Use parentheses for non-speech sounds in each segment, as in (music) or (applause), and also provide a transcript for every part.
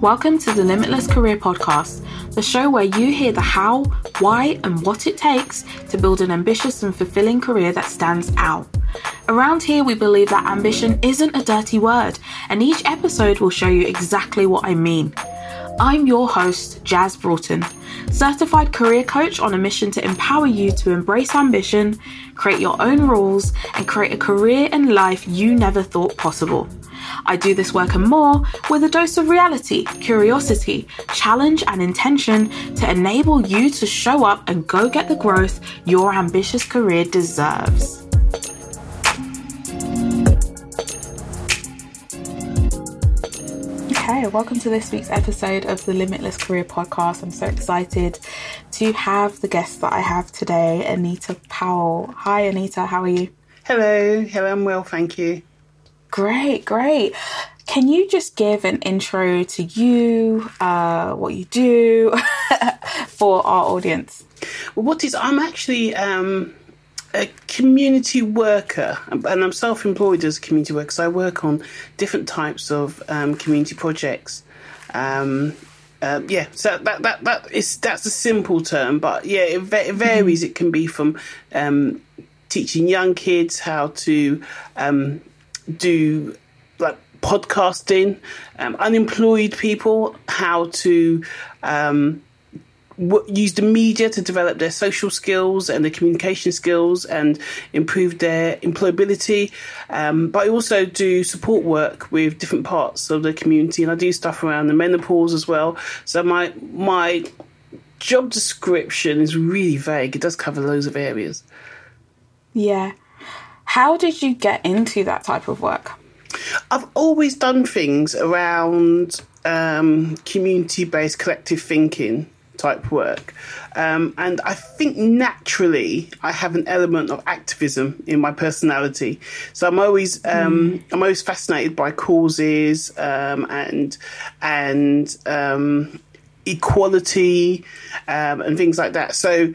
Welcome to the Limitless Career Podcast, the show where you hear the how, why, and what it takes to build an ambitious and fulfilling career that stands out. Around here, we believe that ambition isn't a dirty word, and each episode will show you exactly what I mean. I'm your host, Jazz Broughton, certified career coach on a mission to empower you to embrace ambition, create your own rules, and create a career and life you never thought possible. I do this work and more with a dose of reality, curiosity, challenge, and intention to enable you to show up and go get the growth your ambitious career deserves. Okay, welcome to this week's episode of the Limitless Career Podcast. I'm so excited to have the guest that I have today, Anita Powell. Hi, Anita, how are you? Hello, hello, I'm well, thank you. Great, great. Can you just give an intro to you, uh, what you do (laughs) for our audience? Well, what is, I'm actually um, a community worker and I'm self employed as a community worker, so I work on different types of um, community projects. Um, uh, yeah, so that that that is that's a simple term, but yeah, it, it varies. Mm-hmm. It can be from um, teaching young kids how to um, do like podcasting, um, unemployed people how to um, use the media to develop their social skills and their communication skills and improve their employability. Um, but I also do support work with different parts of the community, and I do stuff around the menopause as well. So my my job description is really vague. It does cover loads of areas. Yeah. How did you get into that type of work? I've always done things around um, community based collective thinking type work. Um, and I think naturally I have an element of activism in my personality. So I'm always um, mm. I'm always fascinated by causes um, and and um, equality um, and things like that. So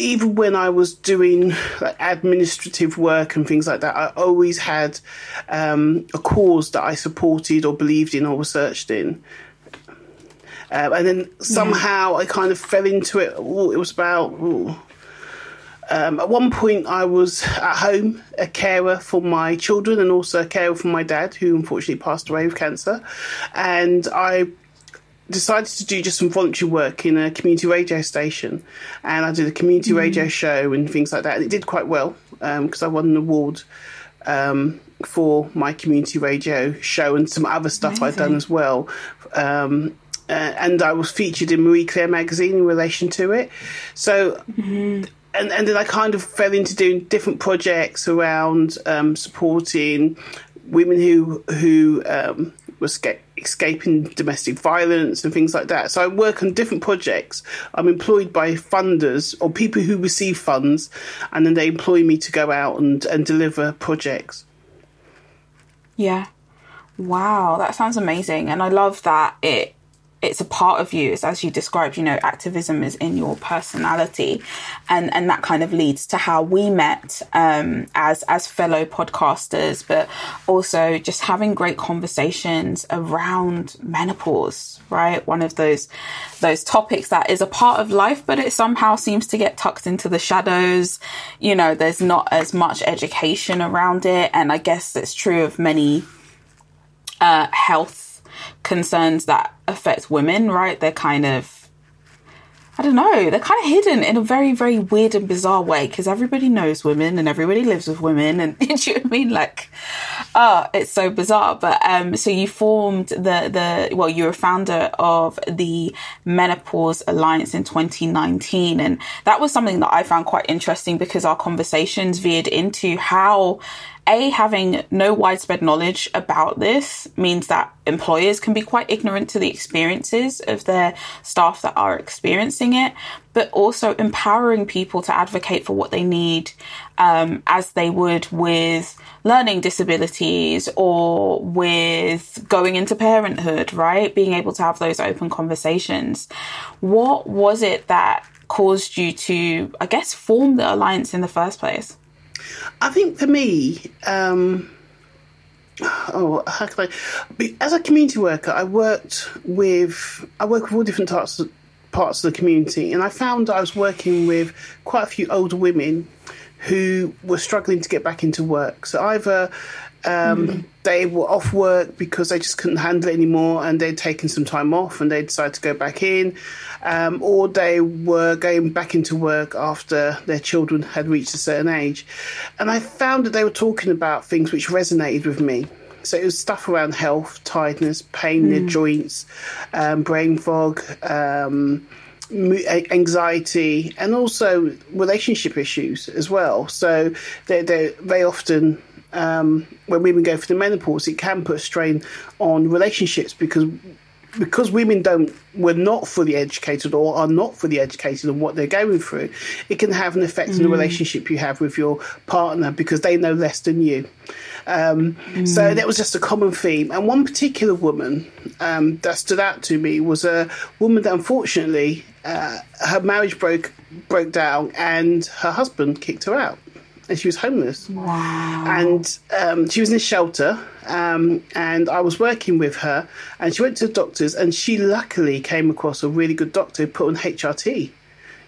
even when I was doing like administrative work and things like that, I always had um, a cause that I supported or believed in or researched in. Uh, and then somehow. I kind of fell into it. Ooh, it was about. Um, at one point, I was at home, a carer for my children and also a carer for my dad, who unfortunately passed away with cancer. And I decided to do just some voluntary work in a community radio station, and I did a community mm. radio show and things like that. And it did quite well because um, I won an award um, for my community radio show and some other stuff Amazing. I'd done as well. Um, uh, and I was featured in Marie Claire magazine in relation to it. So. Mm-hmm. And, and then I kind of fell into doing different projects around um, supporting women who who um, were escaping domestic violence and things like that. So I work on different projects. I'm employed by funders or people who receive funds, and then they employ me to go out and, and deliver projects. Yeah. Wow, that sounds amazing. And I love that it it's a part of you. It's as you described, you know, activism is in your personality, and and that kind of leads to how we met um, as as fellow podcasters, but also just having great conversations around menopause. Right, one of those those topics that is a part of life, but it somehow seems to get tucked into the shadows. You know, there's not as much education around it, and I guess it's true of many uh, health concerns that affect women, right? They're kind of I don't know, they're kind of hidden in a very, very weird and bizarre way because everybody knows women and everybody lives with women. And (laughs) you know I mean? Like, oh, it's so bizarre. But, um, so you formed the, the, well, you're a founder of the Menopause Alliance in 2019. And that was something that I found quite interesting because our conversations veered into how a, having no widespread knowledge about this means that employers can be quite ignorant to the experiences of their staff that are experiencing it, but also empowering people to advocate for what they need um, as they would with learning disabilities or with going into parenthood, right? Being able to have those open conversations. What was it that caused you to, I guess, form the alliance in the first place? I think for me, um, oh, how can I? As a community worker, I worked with I work with all different types of parts of the community, and I found I was working with quite a few older women who were struggling to get back into work. So either um, mm. they were off work because they just couldn't handle it anymore, and they'd taken some time off, and they decided to go back in, um, or they were going back into work after their children had reached a certain age. And I found that they were talking about things which resonated with me. So it was stuff around health, tiredness, pain in their hmm. joints, um, brain fog, um, anxiety, and also relationship issues as well. So they they they often um, when women go through the menopause, it can put a strain on relationships because because women don't were not fully educated or are not fully educated on what they're going through, it can have an effect mm. on the mm. relationship you have with your partner because they know less than you. Um, mm. So that was just a common theme. And one particular woman um, that stood out to me was a woman that unfortunately uh, her marriage broke broke down and her husband kicked her out and she was homeless. Wow. And um, she was in a shelter, um, and I was working with her, and she went to the doctors, and she luckily came across a really good doctor who put on HRT.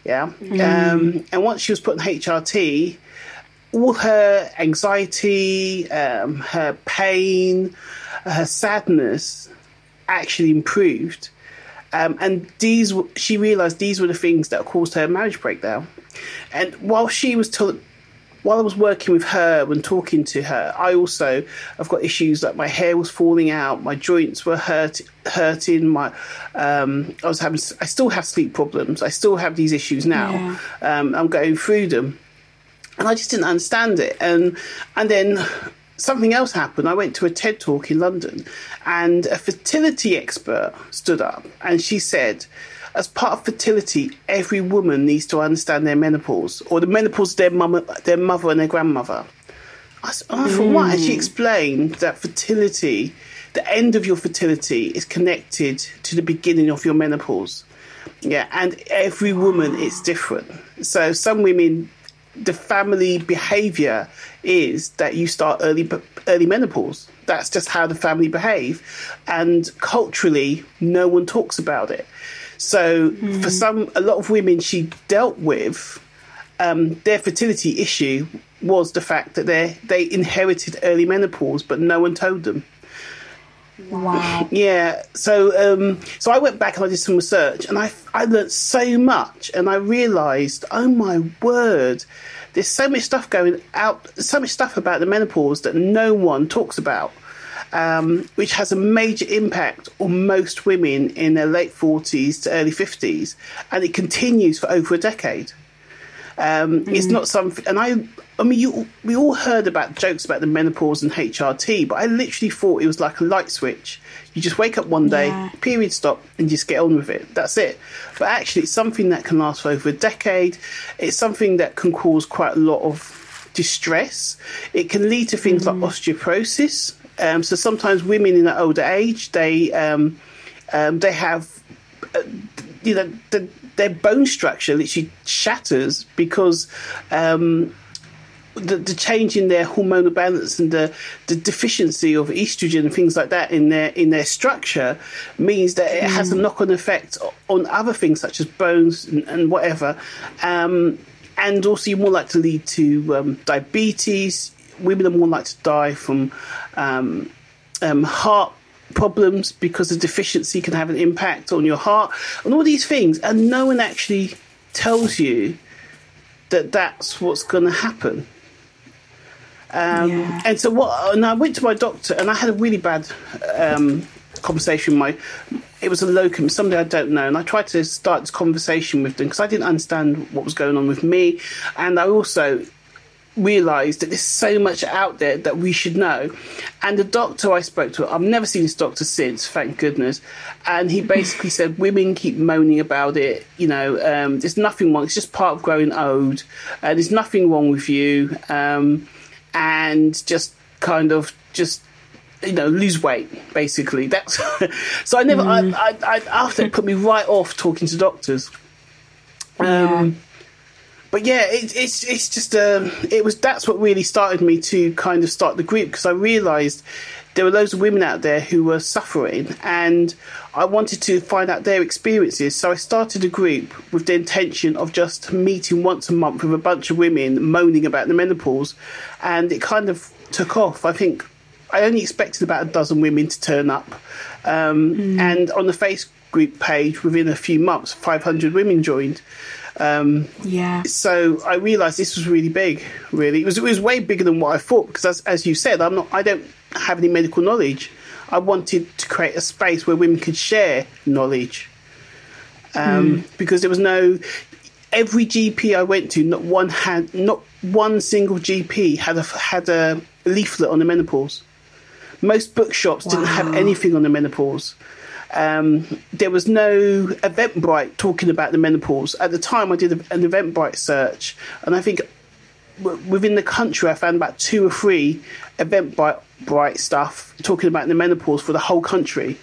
Yeah. Mm. Um, and once she was put on HRT, all her anxiety, um, her pain, her sadness actually improved. Um, and these, she realised these were the things that caused her marriage breakdown. And while she was told, while I was working with her and talking to her, I also I've got issues like my hair was falling out, my joints were hurt, hurting, my um, I was having I still have sleep problems. I still have these issues now. Yeah. Um, I'm going through them, and I just didn't understand it. And and then something else happened. I went to a TED talk in London, and a fertility expert stood up, and she said as part of fertility, every woman needs to understand their menopause or the menopause of their mother, their mother and their grandmother. I, I thought, mm. what? And she explained that fertility, the end of your fertility, is connected to the beginning of your menopause. Yeah, and every woman is different. So some women, the family behaviour is that you start early early menopause. That's just how the family behave, and culturally, no one talks about it. So mm. for some, a lot of women she dealt with, um, their fertility issue was the fact that they they inherited early menopause, but no one told them. Wow. (laughs) Yeah. So um, so I went back and I did some research, and I I learned so much, and I realised, oh my word, there's so much stuff going out, so much stuff about the menopause that no one talks about um, which has a major impact on most women in their late 40s to early 50s, and it continues for over a decade. Um, mm. It's not something, and I, I mean, you, we all heard about jokes about the menopause and HRT, but I literally thought it was like a light switch. You just wake up one day, yeah. period stop, and just get on with it. That's it. But actually, it's something that can last for over a decade. It's something that can cause quite a lot of distress. It can lead to things mm. like osteoporosis, um, so sometimes women in an older age, they um, um, they have, uh, you know, the, their bone structure literally shatters because um, the, the, change in their hormonal balance and the, the deficiency of estrogen and things like that in their in their structure means that it mm. has a mm. knock on effect on other things such as bones and, and whatever. Um, and also, you're more likely to lead to um, diabetes, women are more likely to die from um, um, heart problems because the deficiency can have an impact on your heart and all these things. And no one actually tells you that that's what's going to happen. Um, yeah. And so what? And I went to my doctor, and I had a really bad um, conversation. My it was a locum, somebody I don't know, and I tried to start this conversation with them because I didn't understand what was going on with me, and I also realised that there's so much out there that we should know. And the doctor I spoke to, I've never seen this doctor since, thank goodness. And he basically said women keep moaning about it. You know, um, there's nothing wrong. It's just part of growing old. Uh, there's nothing wrong with you. Um, and just kind of just you know lose weight basically (laughs) that's so i never mm. I, I, I after it put me right off talking to doctors um, yeah but yeah, it, it's it's just um, it was that's what really started me to kind of start the group because I realised there were loads of women out there who were suffering, and I wanted to find out their experiences. So I started a group with the intention of just meeting once a month with a bunch of women moaning about the menopause, and it kind of took off. I think I only expected about a dozen women to turn up, um, mm. and on the Facebook group page, within a few months, 500 women joined. Um, yeah. So I realised this was really big. Really, it was it was way bigger than what I thought because, as, as you said, I'm not. I don't have any medical knowledge. I wanted to create a space where women could share knowledge. Um, mm. Because there was no. Every GP I went to, not one had, not one single GP had a had a leaflet on the menopause. Most bookshops wow. didn't have anything on the menopause. Um, there was no Eventbrite talking about the menopause. At the time, I did an Eventbrite search, and I think within the country, I found about two or three Eventbrite bright stuff talking about the menopause for the whole country.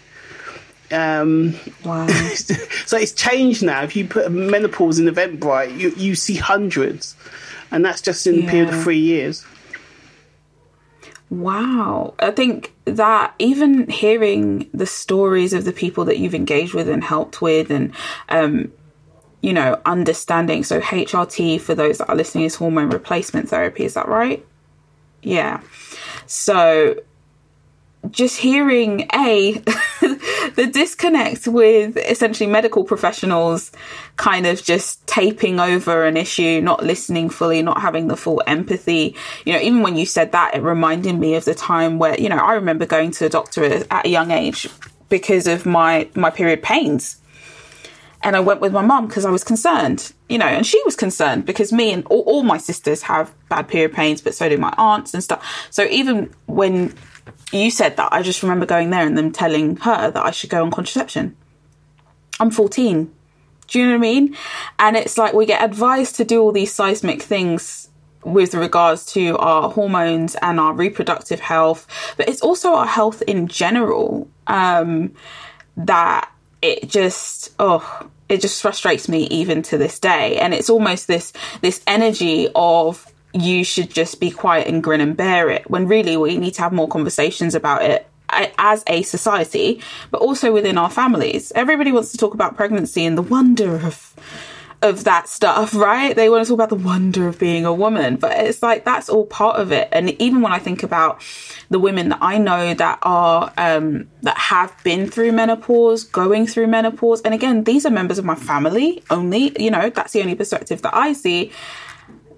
Um, wow. (laughs) so it's changed now. If you put menopause in Eventbrite, you, you see hundreds, and that's just in yeah. a period of three years. Wow. I think that even hearing the stories of the people that you've engaged with and helped with, and, um, you know, understanding. So, HRT, for those that are listening, is hormone replacement therapy. Is that right? Yeah. So just hearing a (laughs) the disconnect with essentially medical professionals kind of just taping over an issue not listening fully not having the full empathy you know even when you said that it reminded me of the time where you know i remember going to a doctor at a young age because of my my period pains and I went with my mum because I was concerned, you know, and she was concerned because me and all, all, my sisters have bad period pains, but so do my aunts and stuff. So even when you said that, I just remember going there and them telling her that I should go on contraception. I'm 14. Do you know what I mean? And it's like we get advised to do all these seismic things with regards to our hormones and our reproductive health, but it's also our health in general um, that it just oh it just frustrates me even to this day and it's almost this this energy of you should just be quiet and grin and bear it when really we need to have more conversations about it as a society but also within our families everybody wants to talk about pregnancy and the wonder of of that stuff, right? They want to talk about the wonder of being a woman, but it's like that's all part of it. And even when I think about the women that I know that are um, that have been through menopause, going through menopause, and again, these are members of my family only. You know, that's the only perspective that I see.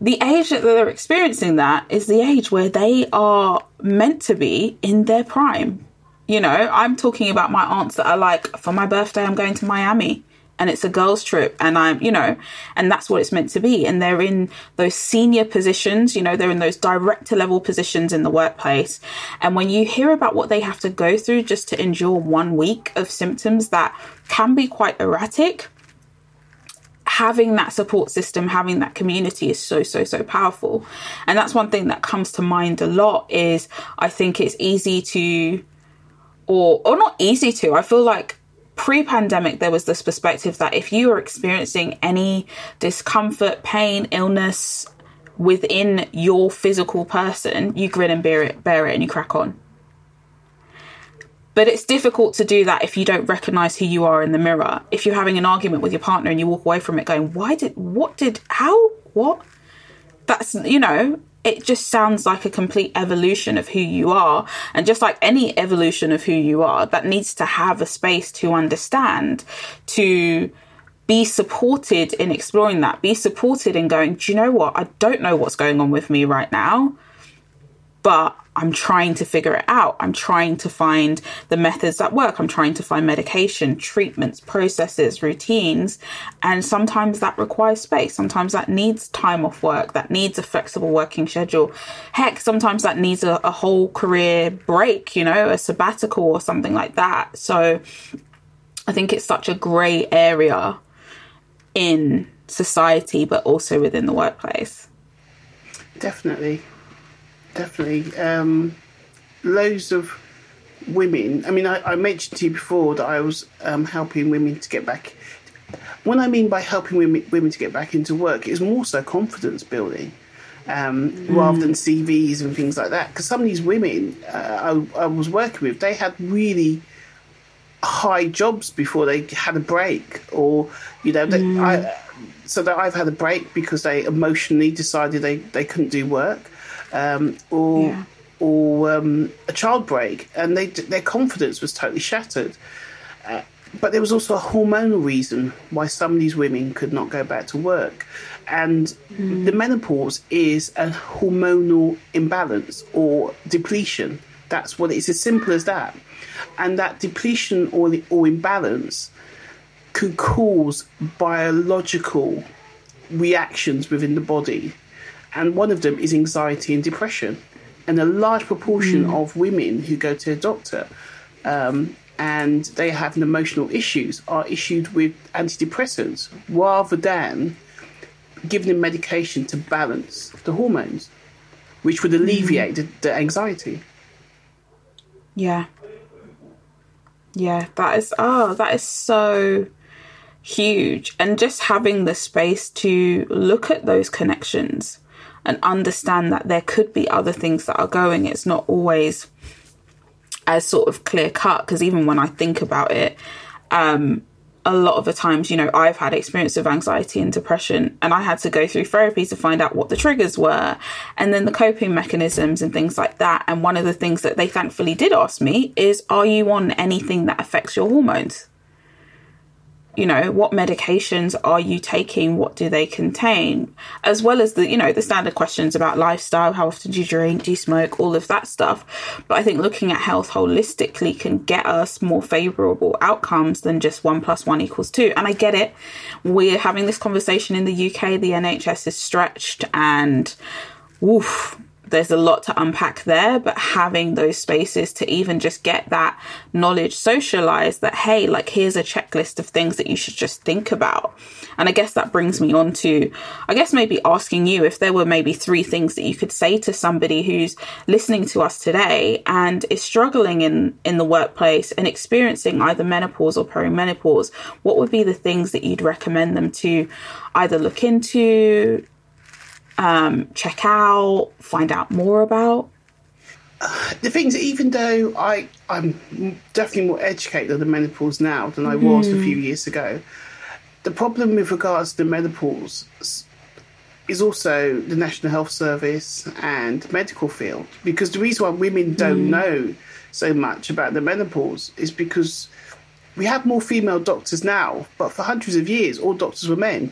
The age that they're experiencing that is the age where they are meant to be in their prime. You know, I'm talking about my aunts that are like, for my birthday, I'm going to Miami and it's a girls trip and i'm you know and that's what it's meant to be and they're in those senior positions you know they're in those director level positions in the workplace and when you hear about what they have to go through just to endure one week of symptoms that can be quite erratic having that support system, having that community is so, so, so powerful. And that's one thing that comes to mind a lot is I think it's easy to, or, or not easy to, I feel like pre pandemic, there was this perspective that if you are experiencing any discomfort, pain, illness within your physical person, you grin and bear it, bear it and you crack on. But it's difficult to do that if you don't recognize who you are in the mirror. If you're having an argument with your partner and you walk away from it going, why did, what did, how, what? That's, you know, it just sounds like a complete evolution of who you are. And just like any evolution of who you are, that needs to have a space to understand, to be supported in exploring that, be supported in going, do you know what? I don't know what's going on with me right now, but I'm trying to figure it out. I'm trying to find the methods that work. I'm trying to find medication, treatments, processes, routines. And sometimes that requires space. Sometimes that needs time off work. That needs a flexible working schedule. Heck, sometimes that needs a, a whole career break, you know, a sabbatical or something like that. So I think it's such a grey area in society, but also within the workplace. Definitely definitely. Um, loads of women. I mean, I, I, mentioned to you before that I was um, helping women to get back when I mean by helping women, women to get back into work, it's more so confidence building. Um, mm. rather than CVs and things like that. Because some of these women uh, I, I, was working with, they had really high jobs before they had a break, or you know, they, mm. I, so that I've had a break because they emotionally decided they, they couldn't do work, um, or yeah. or um, a child break, and they their confidence was totally shattered. Uh, but there was also a hormonal reason why some of these women could not go back to work. And mm. the menopause is a hormonal imbalance or depletion. That's what it is, as simple as that. And that depletion or, the, or imbalance could cause biological reactions within the body. And one of them is anxiety and depression. And a large proportion mm. of women who go to a doctor um, and they have an emotional issues are issued with antidepressants rather than giving them medication to balance the hormones, which would alleviate mm. the, the anxiety. Yeah. Yeah, that is oh, that is so huge. And just having the space to look at those connections and understand that there could be other things that are going. It's not always as sort of clear cut because even when I think about it, um, a lot of the times, you know, I've had experience of anxiety and depression, and I had to go through therapy to find out what the triggers were and then the coping mechanisms and things like that. And one of the things that they thankfully did ask me is, Are you on anything that affects your hormones? You know what medications are you taking? What do they contain? As well as the you know the standard questions about lifestyle how often do you drink do you smoke all of that stuff. But i think looking at health holistically can get us more favorable outcomes than just one plus one equals two. And i get it. We're having this conversation in the uk the nhs is stretched and woof there's a lot to unpack there, but having those spaces to even just get that knowledge socialized that, hey, like here's a checklist of things that you should just think about. And I guess that brings me on to, I guess maybe asking you if there were maybe three things that you could say to somebody who's listening to us today and is struggling in, in the workplace and experiencing either menopause or perimenopause, what would be the things that you'd recommend them to either look into, um, check out, find out more about? Uh, the things, even though I, I'm definitely more educated on the menopause now than I was mm. a few hmm. years ago, the problem with regards to menopause is also the National Health Service and medical field. Because the reason why women don't mm. know so much about the menopause is because we have more female doctors now, but for hundreds of years, all doctors were men.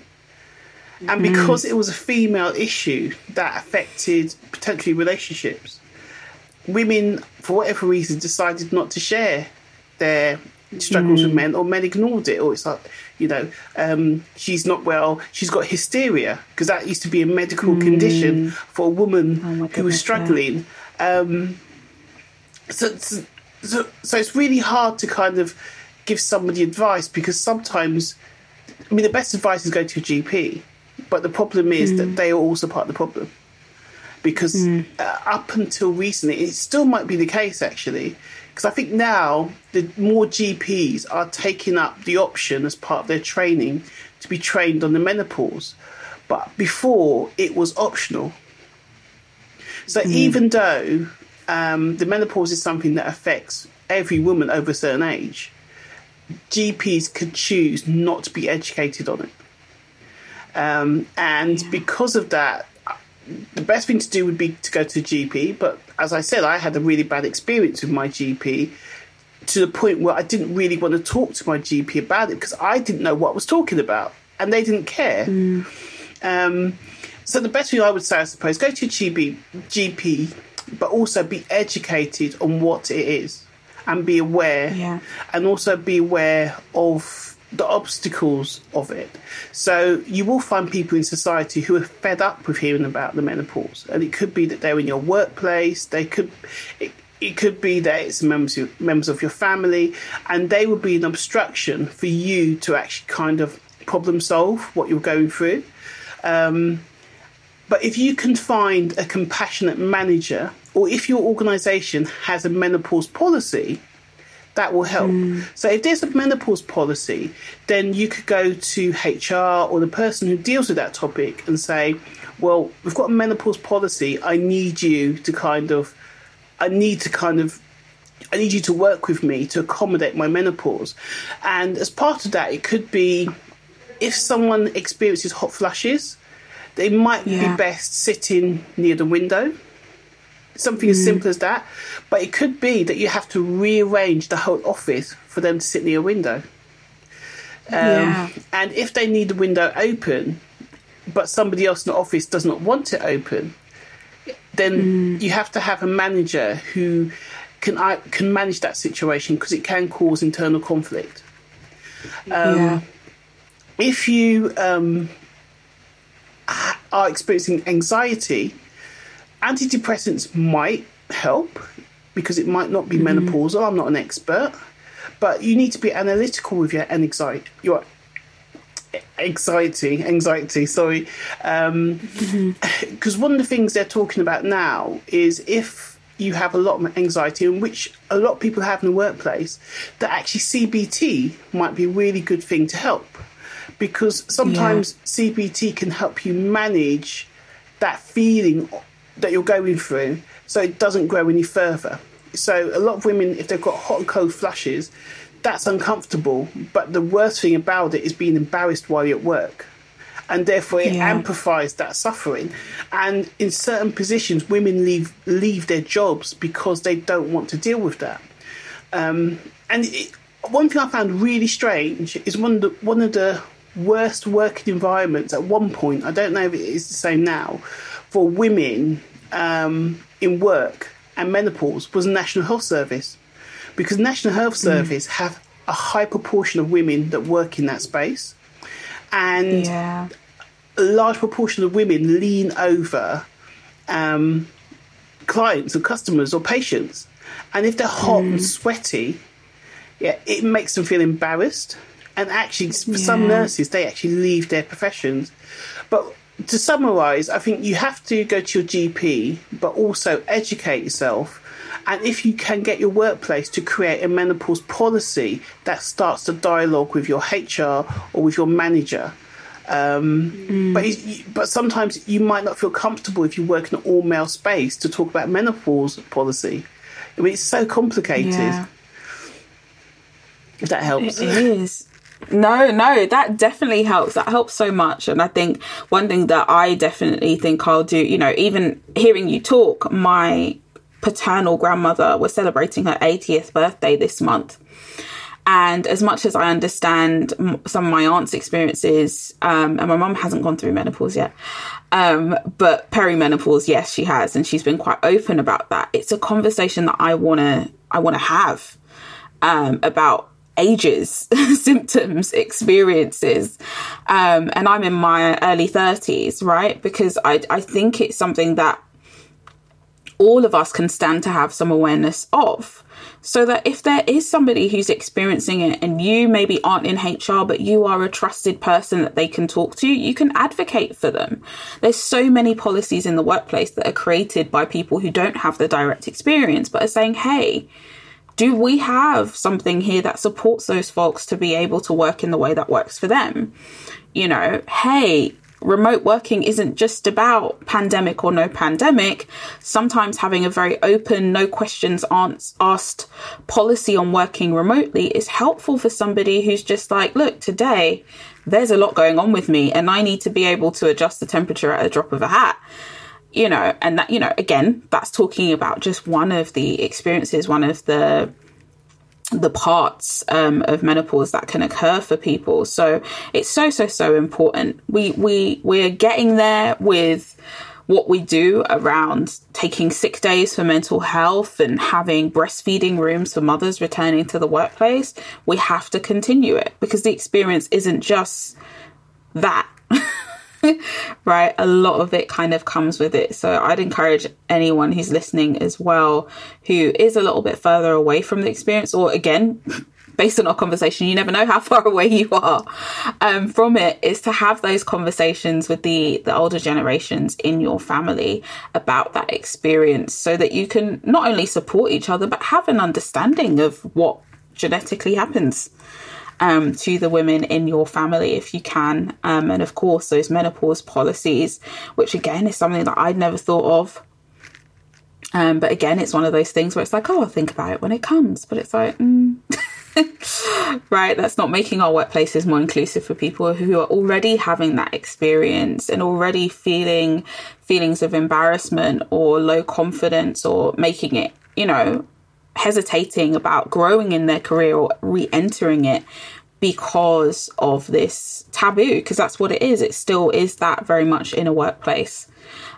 And because mm. it was a female issue that affected potentially relationships, women, for whatever reason, decided not to share their struggles mm. with men, or men ignored it, or it's like, you know, um, she's not well, she's got hysteria, because that used to be a medical mm. condition for a woman oh who was struggling. Yeah. Um, so, so, so it's really hard to kind of give somebody advice because sometimes, I mean, the best advice is go to a GP but the problem is mm. that they are also part of the problem. Because mm. uh, up until recently, it still might be the case actually. Because I think now the more GPs are taking up the option as part of their training to be trained on the menopause. But before it was optional. So mm. even though um, the menopause is something that affects every woman over a certain age, GPs could choose not to be educated on it. Um, and because of that, the best thing to do would be to go to GP. But as I said, I had a really bad experience with my GP to the point where I didn't really want to talk to my GP about it because I didn't know what I was talking about and they didn't care. Mm. Um, so the best thing I would say, I suppose, go to a GP, GP, but also be educated on what it is and be aware, yeah. and also be aware of the obstacles of it. So you will find people in society who are fed up with hearing about the menopause, and it could be that they're in your workplace. They could. It, it could be that it's members of, members of your family, and they would be an obstruction for you to actually kind of problem solve what you're going through. Um, but if you can find a compassionate manager, or if your organisation has a menopause policy, That will help. Mm. So if there's a menopause policy, then you could go to HR or the person who deals with that topic and say, well, we've got a menopause policy. I need you to kind of, I need to kind of I need you to work with me to accommodate my menopause. And as part of that, it could be if someone experiences hot flashes, they might Yeah. be best sitting near the window. Something as simple as that. But it could be that you have to rearrange the whole office for them to sit near a window. Um, Yeah. And if they need the window open, but somebody else in the office does not want it open, then you have to have a manager who can I can manage that situation because it can cause internal conflict. Um, yeah. If you um, are experiencing anxiety, antidepressants might help because it might not be mm-hmm. menopausal. I'm not an expert, but you need to be analytical with your anxiety. Your anxiety, anxiety. Sorry, um, mm-hmm. because one of the things they're talking about now is if you have a lot of anxiety, and which a lot of people have in the workplace, that actually CBT might be a really good thing to help. Because sometimes CBT can help you manage that feeling that you're going through so it doesn't grow any further. So, a lot of women, if they've got hot and cold flashes, that's uncomfortable. But the worst thing about it is being embarrassed while you're at work and therefore it Yeah. amplifies that suffering. And in certain positions, women leave leave their jobs because they don't want to deal with that. Um, and it, one thing I found really strange is one of the, one of the worst working environments at one point. I don't know if it is the same now for women um, in work and menopause was the National Health Service because National Health Service have a high proportion of women that work in that space. And Yeah. a large proportion of women lean over um, clients or customers or patients. And if they're hot and sweaty, yeah, it makes them feel embarrassed. And actually, for some nurses, they actually leave their professions. But to summarise, I think you have to go to your GP, but also educate yourself. And if you can get your workplace to create a menopause policy that starts the dialogue with your HR or with your manager, um, but it's, but sometimes you might not feel comfortable if you work in an all male space to talk about menopause policy. I mean, it's so complicated. Yeah. If that helps. It is. No, no, that definitely helps. That helps so much. And I think one thing that I definitely think I'll do, you know, even hearing you talk, my paternal grandmother was celebrating her 80th birthday this month. And as much as I understand some of my aunt's experiences, um, and my mum hasn't gone through menopause yet, um, but perimenopause, yes, she has, and she's been quite open about that. It's a conversation that I wanna, I wanna have um, about ages, (laughs) symptoms, experiences. Um, and I'm in my early 30s, right? Because I, I think it's something that all of us can stand to have some awareness of. So that if there is somebody who's experiencing it and you maybe aren't in HR, but you are a trusted person that they can talk to, you can advocate for them. There's so many policies in the workplace that are created by people who don't have the direct experience, but are saying, hey, do we have something here that supports those folks to be able to work in the way that works for them? You know, hey, remote working isn't just about pandemic or no pandemic. Sometimes having a very open, no questions asked policy on working remotely is helpful for somebody who's just like, look, today there's a lot going on with me and I need to be able to adjust the temperature at a drop of a hat you know, and that, you know, again, that's talking about just one of the experiences, one of the the parts um, of menopause that can occur for people. So it's so so so important. We we we're getting there with what we do around taking sick days for mental health and having breastfeeding rooms for mothers returning to the workplace. We have to continue it because the experience isn't just that. (laughs) right? A lot of it kind of comes with it. So I'd encourage anyone who's listening as well who is a little bit further away from the experience, or again, (laughs) based on our conversation, you never know how (laughs) far away you are um, from it, is to have those conversations with the, the older generations in your family about that experience so that you can not only support each other, but have an understanding of what genetically happens um, to the women in your family if you can. Um, and of course, those menopause policies, which again is something that I'd never thought of. Um, but again, it's one of those things where it's like, oh, I'll think about it when it comes. But it's like, mm. (laughs) right, that's not making our workplaces more inclusive for people who are already having that experience and already feeling feelings of embarrassment or low confidence or making it, you know, hesitating about growing in their career or re entering it because of this taboo, because that's what it is. It still is that very much in a workplace.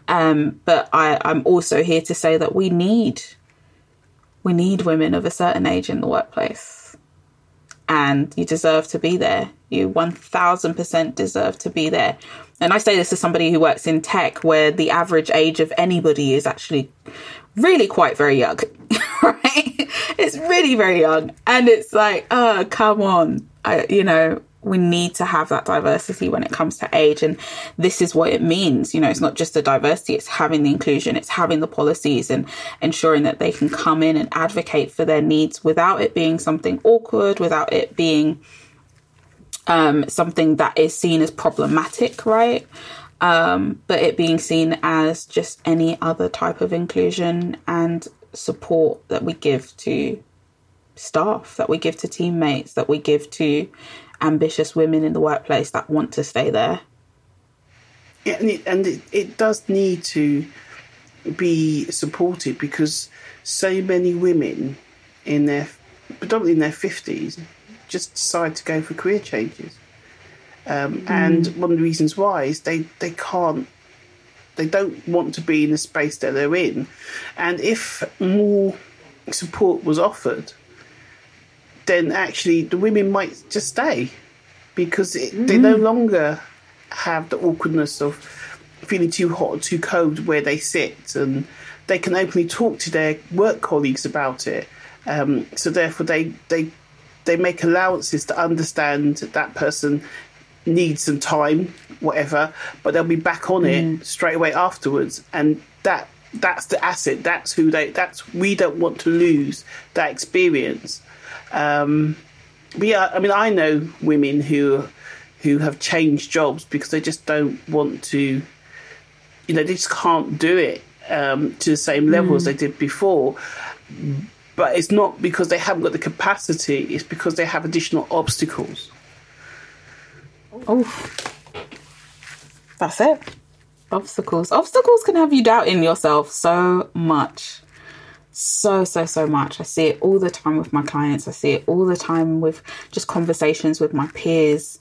Um, but I, I'm also here to say that we need we need women of a certain age in the workplace. And you deserve to be there. You 1000% deserve to be there. And I say this as somebody who works in tech, where the average age of anybody is actually really quite very young, (laughs) right? It's really very young. And it's like, oh, come on. I, you know, we need to have that diversity when it comes to age. And this is what it means. You know, it's not just the diversity, it's having the inclusion, it's having the policies and ensuring that they can come in and advocate for their needs without it being something awkward, without it being um, something that is seen as problematic, right? Um, but it being seen as just any other type of inclusion and support that we give to staff, that we give to teammates, that we give to ambitious women in the workplace that want to stay there. Yeah, and it, and it, it does need to be supported because so many women in their predominantly in their fifties just decide to go for career changes. Um, mm. And one of the reasons why is they, they can't, they don't want to be in the space that they're in. And if more support was offered, then actually the women might just stay because it, mm. they no mm. longer have the awkwardness of feeling too hot or too cold where they sit and they can openly talk to their work colleagues about it. Um, so therefore, they, they they make allowances to understand that person needs some time, whatever, but they'll be back on it mm. straight away afterwards, and that that's the asset. That's who they. That's we don't want to lose that experience. Um, but yeah, I mean, I know women who who have changed jobs because they just don't want to. You know, they just can't do it um, to the same level mm. as they did before. But it's not because they haven't got the capacity; it's because they have additional obstacles. Oh, that's it. Obstacles. Obstacles can have you doubting yourself so much. So so so much. I see it all the time with my clients. I see it all the time with just conversations with my peers.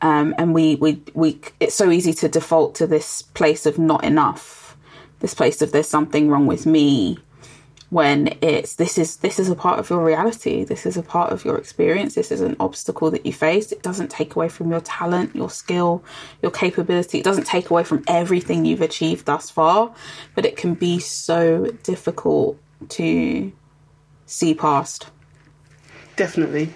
Um, and we we we it's so easy to default to this place of not enough this place of there's something wrong with me when it's this is this is a part of your reality this is a part of your experience this is an obstacle that you face it doesn't take away from your talent your skill your capability it doesn't take away from everything you've achieved thus far but it can be so difficult to see past. Definitely.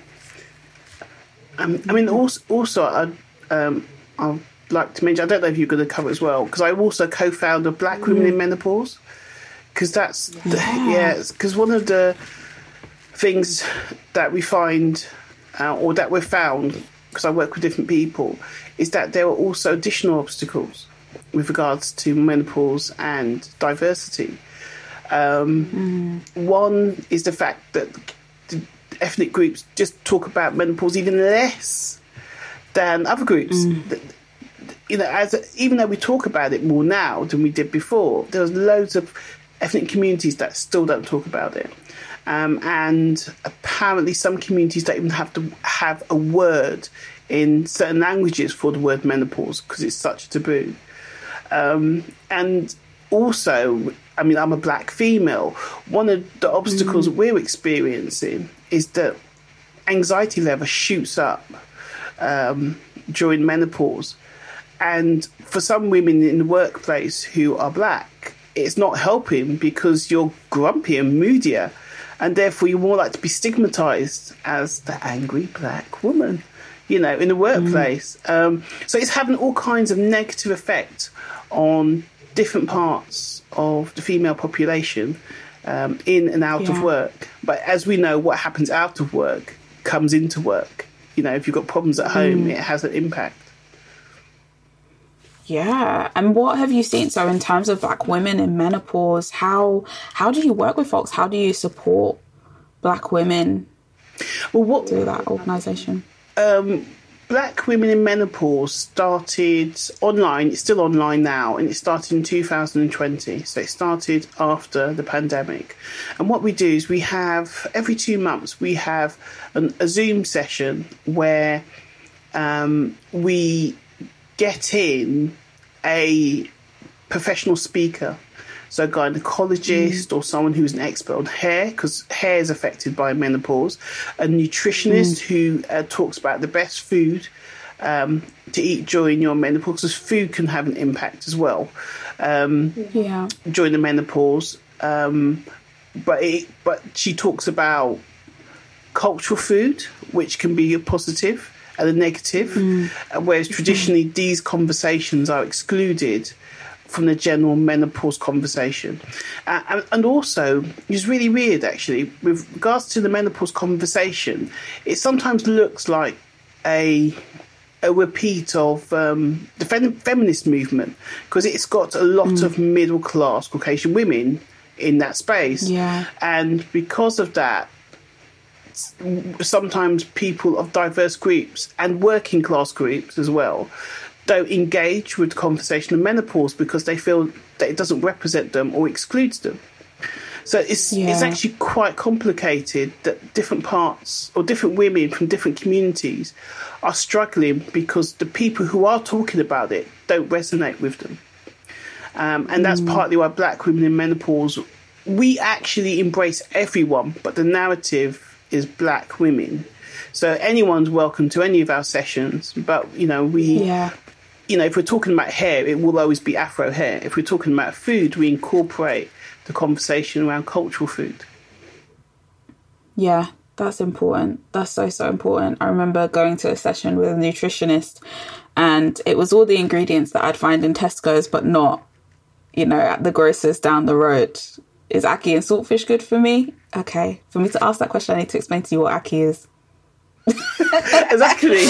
Um, I mean, also, also I, um, I'd like to mention, I don't know if you're going to cover as well, because I also co founder Black Women mm. in Menopause. Because that's, yeah, because yeah, one of the things that we find, uh, or that we've found, because I work with different people, is that there are also additional obstacles with regards to menopause and diversity. Um, mm. One is the fact that ethnic groups just talk about menopause even less than other groups. Mm. You know, as even though we talk about it more now than we did before, there's loads of ethnic communities that still don't talk about it. Um, and apparently, some communities don't even have to have a word in certain languages for the word menopause because it's such a taboo. Um, and also, I mean, I'm a black female. One of the obstacles mm. we're experiencing is that anxiety level shoots up um, during menopause. And for some women in the workplace who are black, it's not helping because you're grumpy and moodier, and therefore you're more likely to be stigmatized as the angry black woman, you know, in the workplace. Mm. Um, so it's having all kinds of negative effect on different parts of the female population um, in and out of work. But as we know, what happens out of work comes into work. You know, if you've got problems at home, it has an impact. Yeah. And what have you seen? So in terms of black women in menopause, how how do you work with folks? How do you support black women Well, what through that organization? Um, Black Women in Menopause started online. It's still online now, and it started in 2020. So it started after the pandemic. And what we do is we have every two months we have an, a Zoom session where um, we get in a professional speaker. So a gynecologist or someone who's an expert on hair, because hair is affected by menopause. A nutritionist who uh, talks about the best food um, to eat during your menopause, because food can have an impact as well um, Yeah. during the menopause. Um, but it, but she talks about cultural food, which can be a positive and a negative, uh, whereas traditionally these conversations are excluded from the general menopause conversation. Uh, and, and also, it's really weird actually, with regards to the menopause conversation, it sometimes looks like a a repeat of um, the fem- feminist movement because it's got a lot of middle class Caucasian women in that space. Yeah. And because of that, sometimes people of diverse groups and working class groups as well don't engage with the conversation of menopause because they feel that it doesn't represent them or excludes them. So it's it's actually quite complicated that different parts or different women from different communities are struggling because the people who are talking about it don't resonate with them. Um, and that's partly why black women in menopause, we actually embrace everyone, but the narrative is black women. So anyone's welcome to any of our sessions, but you know we Yeah. you know, if we're talking about hair, it will always be Afro hair. If we're talking about food, we incorporate the conversation around cultural food. Yeah, that's important. That's so, so important. I remember going to a session with a nutritionist and it was all the ingredients that I'd find in Tesco's, but not, you know, at the grocers down the road. Is ackee and saltfish good for me? Okay. For me to ask that question, I need to explain to you what ackee is. (laughs) exactly.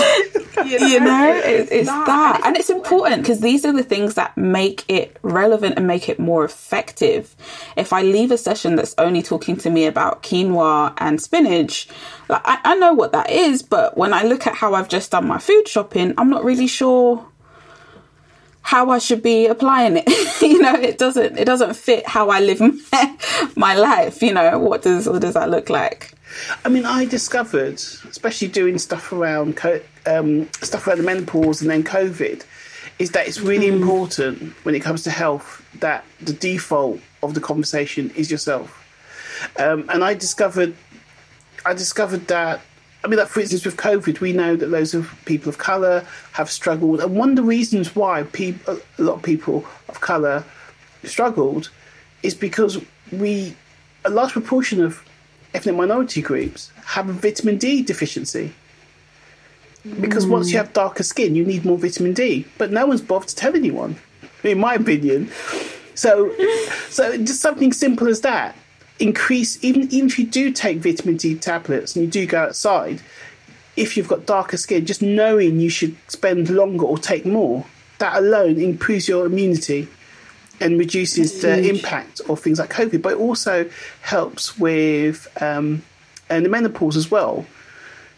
you know it, it's that and it's important because these are the things that make it relevant and make it more effective if i leave a session that's only talking to me about quinoa and spinach like I, I know what that is but when i look at how i've just done my food shopping i'm not really sure how I should be applying it. (laughs) you know, it doesn't it doesn't fit how I live (laughs) my, life. You know, what does what does that look like? I mean, I discovered, especially doing stuff around co- um, stuff around the menopause and then COVID, is that it's really important when it comes to health that the default of the conversation is yourself. Um, and I discovered, I discovered that. I mean, like for instance, with COVID, we know that loads of people of colour have struggled, and one of the reasons why people, a lot of people of colour struggled, is because we, a large proportion of ethnic minority groups have a vitamin D deficiency. Because once you hmm. have darker skin, you need more vitamin D, but no one's bothered to tell anyone, in my opinion. So, so just something simple as that. Increase even even if you do take vitamin D tablets and you do go outside, if you've got darker skin, just knowing you should spend longer or take more, that alone improves your immunity and reduces the impact of things like COVID. But it also helps with um, and the menopause as well.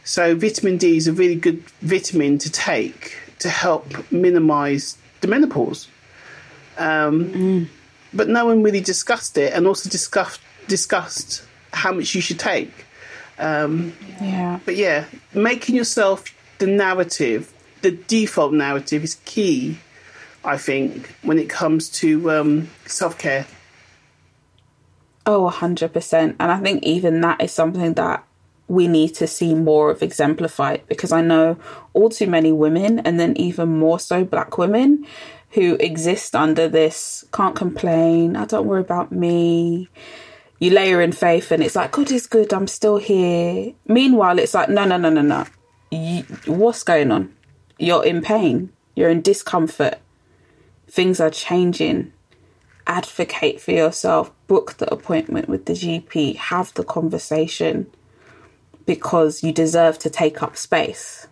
So vitamin D is a really good vitamin to take to help minimise the menopause. Um, But no one really discussed it, and also discussed discussed how much you should take. Yeah. But yeah, making yourself the narrative, the default narrative, is key. I think when it comes to um, self care. Oh, 100%. And I think even that is something that we need to see more of exemplified because I know all too many women, and then even more so black women, who exist under this can't complain, I don't worry about me. You layer in faith, and it's like, God is good, I'm still here. Meanwhile, it's like, no, no, no, no, no. You, what's going on? You're in pain, you're in discomfort, things are changing advocate for yourself, book the appointment with the GP, have the conversation because you deserve to take up space.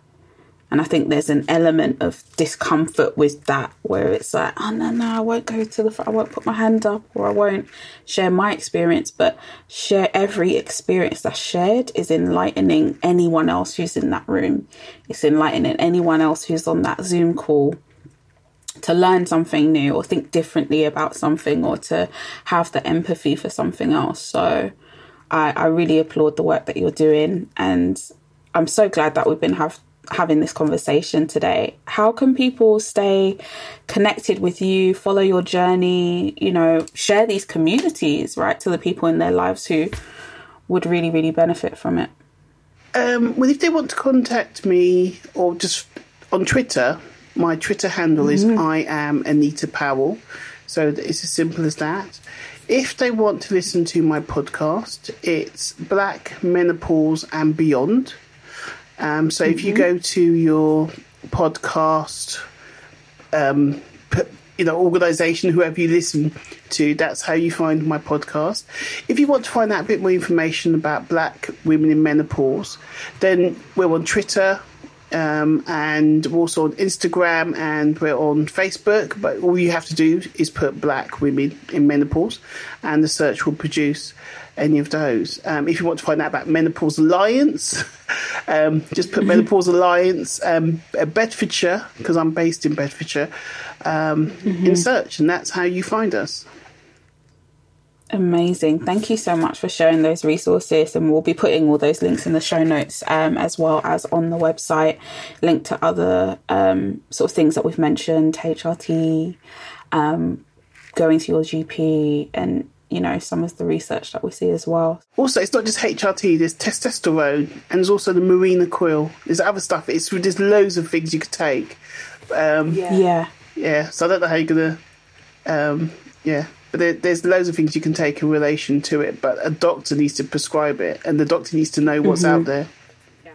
And I think there's an element of discomfort with that where it's like, oh, no, no, I won't go to the front, I won't put my hand up or I won't share my experience. But share every experience that's shared is enlightening anyone else who's in that room. It's enlightening anyone else who's on that Zoom call to learn something new or think differently about something or to have the empathy for something else. So I, I really applaud the work that you're doing and I'm so glad that we've been have having this conversation today. How can people stay connected with you, follow your journey, you know, share these communities, right, to the people in their lives who would really, really benefit from it? Um, well, if they want to contact me or just on Twitter, my Twitter handle mm-hmm. is I am Anita Powell. So it's as simple as that. If they want to listen to my podcast, it's Black Menopause and Beyond. Um, so mm-hmm. if you mm-hmm. go to your podcast, um, you know, organization, whoever you listen to, that's how you find my podcast. If you want to find out a bit more information about black women in menopause, then we're on Twitter, um, and we're also on Instagram and we're on Facebook. But all you have to do is put Black Women in Menopause, and the search will produce any of those. Um, if you want to find out about Menopause Alliance, (laughs) um, just put Menopause Alliance um, Bedfordshire, because I'm based in Bedfordshire, um, mm-hmm. in search, and that's how you find us. Amazing. Thank you so much for sharing those resources. And we'll be putting all those links in the show notes um, as well as on the website, linked to other um, sort of things that we've mentioned HRT, um, going to your GP, and you know, some of the research that we see as well. Also, it's not just HRT, there's testosterone and there's also the Mirena coil. There's other stuff. It's There's loads of things you could take. Um, yeah. yeah. Yeah. So I don't know how you're going to. Um, yeah. But there, there's loads of things you can take in relation to it, but a doctor needs to prescribe it and the doctor needs to know what's mm-hmm. out there.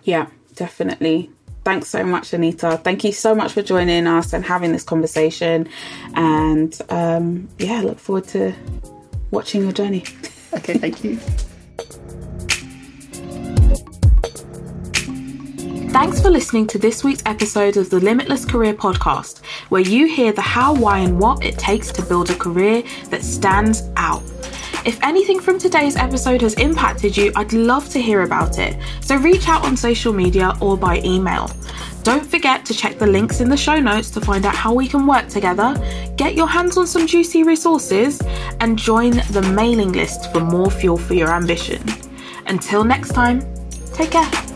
Yeah, definitely. Thanks so much, Anita. Thank you so much for joining us and having this conversation. And um, yeah, look forward to watching your journey. Okay, thank you. (laughs) Thanks for listening to this week's episode of the Limitless Career Podcast, where you hear the how, why, and what it takes to build a career that stands out. If anything from today's episode has impacted you, I'd love to hear about it. So reach out on social media or by email. Don't forget to check the links in the show notes to find out how we can work together, get your hands on some juicy resources, and join the mailing list for more fuel for your ambition. Until next time, take care.